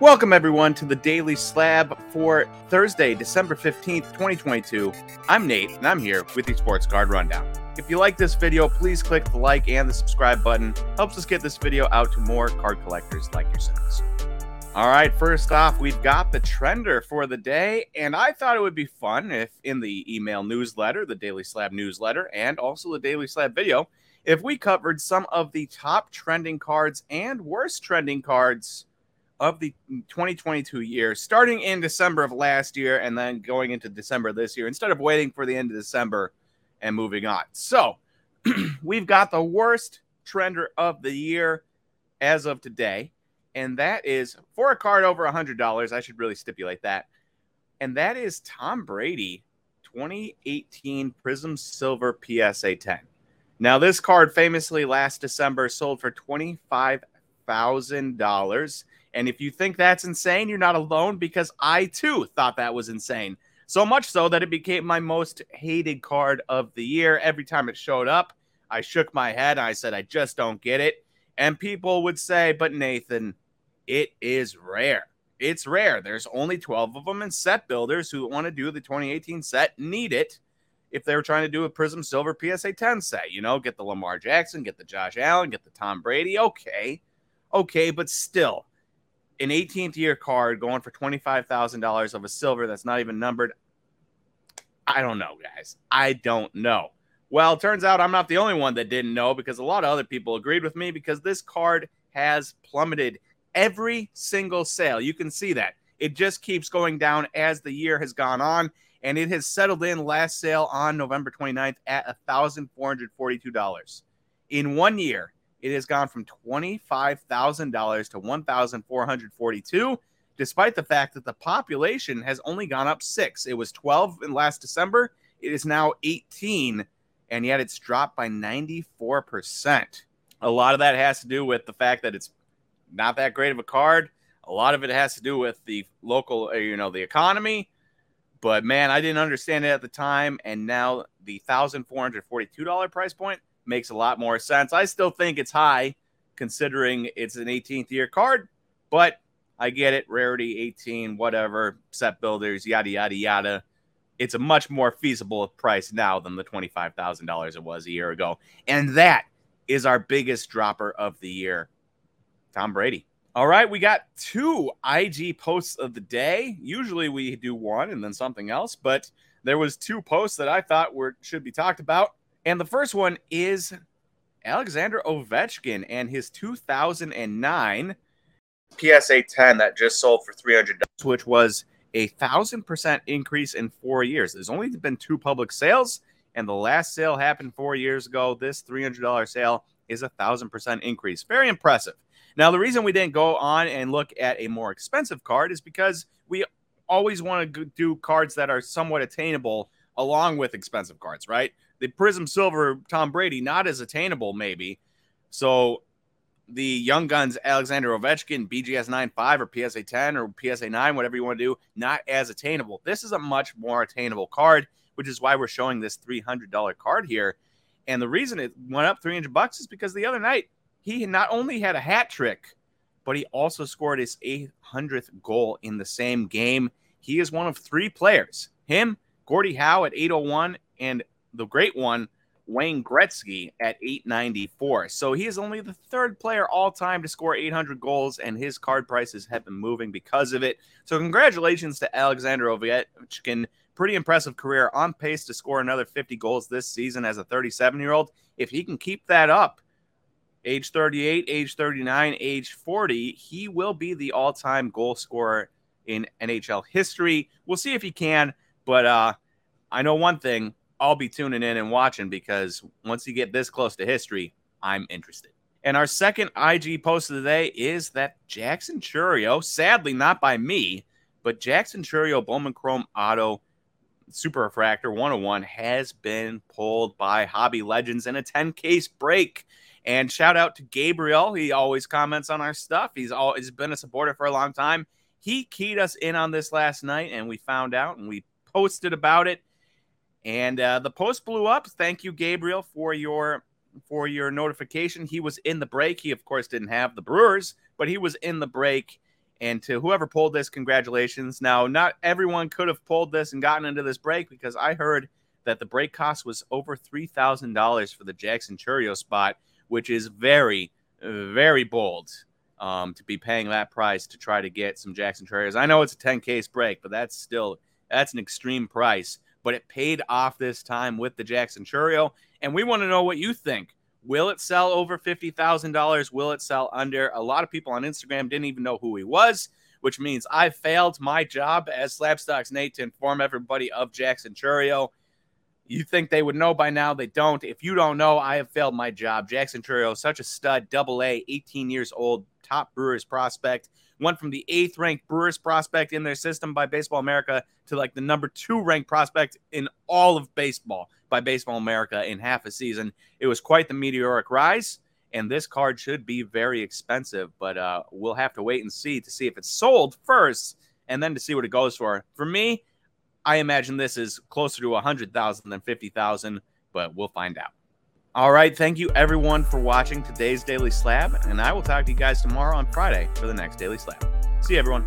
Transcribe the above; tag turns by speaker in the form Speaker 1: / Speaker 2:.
Speaker 1: Welcome, everyone, to the Daily Slab for Thursday, December 15th, 2022. I'm Nate, and I'm here with the Sports Card Rundown. If you like this video, please click the like and the subscribe button. Helps us get this video out to more card collectors like yourselves. All right, first off, we've got the trender for the day, and I thought it would be fun if in the email newsletter, the Daily Slab newsletter, and also the Daily Slab video, if we covered some of the top trending cards and worst trending cards of the 2022 year, starting in December of last year and then going into December this year, instead of waiting for the end of December and moving on. So we've got the worst trender of the year as of today, and that is for a card over $100. I should really stipulate that. And that is Tom Brady 2018 Prizm Silver PSA 10. Now, this card famously last December sold for $25,000 and if you think that's insane, you're not alone because I too thought that was insane. So much so that it became my most hated card of the year. Every time it showed up, I shook my head. I said, I just don't get it. And people would say, but Nathan, it is rare. It's rare. There's only 12 of them, and set builders who want to do the 2018 set need it if they were trying to do a Prizm Silver PSA 10 set. You know, get the Lamar Jackson, get the Josh Allen, get the Tom Brady. Okay. Okay, but still, an 18th year card going for $25,000 of a silver that's not even numbered. I don't know, guys. I don't know. Well, turns out I'm not the only one that didn't know because a lot of other people agreed with me because this card has plummeted every single sale. You can see that. It just keeps going down as the year has gone on, and it has settled in last sale on November 29th at $1,442. In one year, it has gone from $25,000 to 1,442 despite the fact that the population has only gone up 6. It was 12 in last December, it is now 18 and yet it's dropped by 94%. A lot of that has to do with the fact that it's not that great of a card. A lot of it has to do with the local, uh, you know, the economy. But man, I didn't understand it at the time. And now the $1,442 price point makes a lot more sense. I still think it's high considering it's an 18th year card, but I get it. Rarity 18, whatever, set builders, yada, yada, yada. It's a much more feasible price now than the $25,000 it was a year ago. And that is our biggest dropper of the year, Tom Brady. All right, we got two IG posts of the day. Usually we do one and then something else, but there was two posts that I thought were should be talked about. And the first one is Alexander Ovechkin and his 2009 PSA 10 that just sold for $300, which was a thousand percent increase in four years. There's only been two public sales, and the last sale happened four years ago. This $300 sale is a thousand percent increase. Very impressive. Now, the reason we didn't go on and look at a more expensive card is because we always want to do cards that are somewhat attainable along with expensive cards, right? The Prizm Silver Tom Brady not as attainable maybe. So the Young Guns Alexander Ovechkin BGS 9.5 or PSA 10 or PSA 9, whatever you want to do, not as attainable. This is a much more attainable card, which is why we're showing this $300 card here. And the reason it went up 300 bucks is because the other night he not only had a hat trick, but he also scored his 800th goal in the same game. He is one of three players, him, Gordie Howe at 801, and the great one, Wayne Gretzky at 894. So he is only the third player all time to score 800 goals, and his card prices have been moving because of it. So congratulations to Alexander Ovechkin. Pretty impressive career on pace to score another 50 goals this season as a 37 year old. If he can keep that up, age 38, age 39, age 40, he will be the all time goal scorer in NHL history. We'll see if he can. But uh, I know one thing I'll be tuning in and watching because once you get this close to history, I'm interested. And our second IG post of the day is that Jackson Chourio, sadly not by me, but Jackson Chourio Bowman Chrome Auto Super Refractor 101 has been pulled by Hobby Legends in a 10 case break. And shout out to Gabriel. He always comments on our stuff. He's always been a supporter for a long time. He keyed us in on this last night, and we found out and we posted about it, and uh, the post blew up. Thank you, Gabriel, for your for your notification. He was in the break. He, of course, didn't have the Brewers, but he was in the break, And to whoever pulled this, congratulations. Now, not everyone could have pulled this and gotten into this break because I heard that the break cost was over $3,000 for the Jackson Chourio spot, which is very, very bold um, to be paying that price to try to get some Jackson Chourios. I know it's a 10 case break, but that's still that's an extreme price. But it paid off this time with the Jackson Chourio. and we want to know what you think. Will it sell over fifty thousand dollars? Will it sell under? A lot of people on Instagram didn't even know who he was, which means I failed my job as Slabstox Nate to inform everybody of Jackson Chourio. You think they would know by now? They don't. If you don't know, I have failed my job. Jackson Chourio, such a stud, double A, 18 years old, top Brewers prospect. Went from the eighth ranked Brewers prospect in their system by Baseball America to like the number two ranked prospect in all of baseball by Baseball America in half a season. It was quite the meteoric rise, and this card should be very expensive, but uh, we'll have to wait and see to see if it's sold first and then to see what it goes for. For me, I imagine this is closer to 100,000 than 50,000, but we'll find out. All right. Thank you, everyone, for watching today's Daily Slab. And I will talk to you guys tomorrow on Friday for the next Daily Slab. See you, everyone.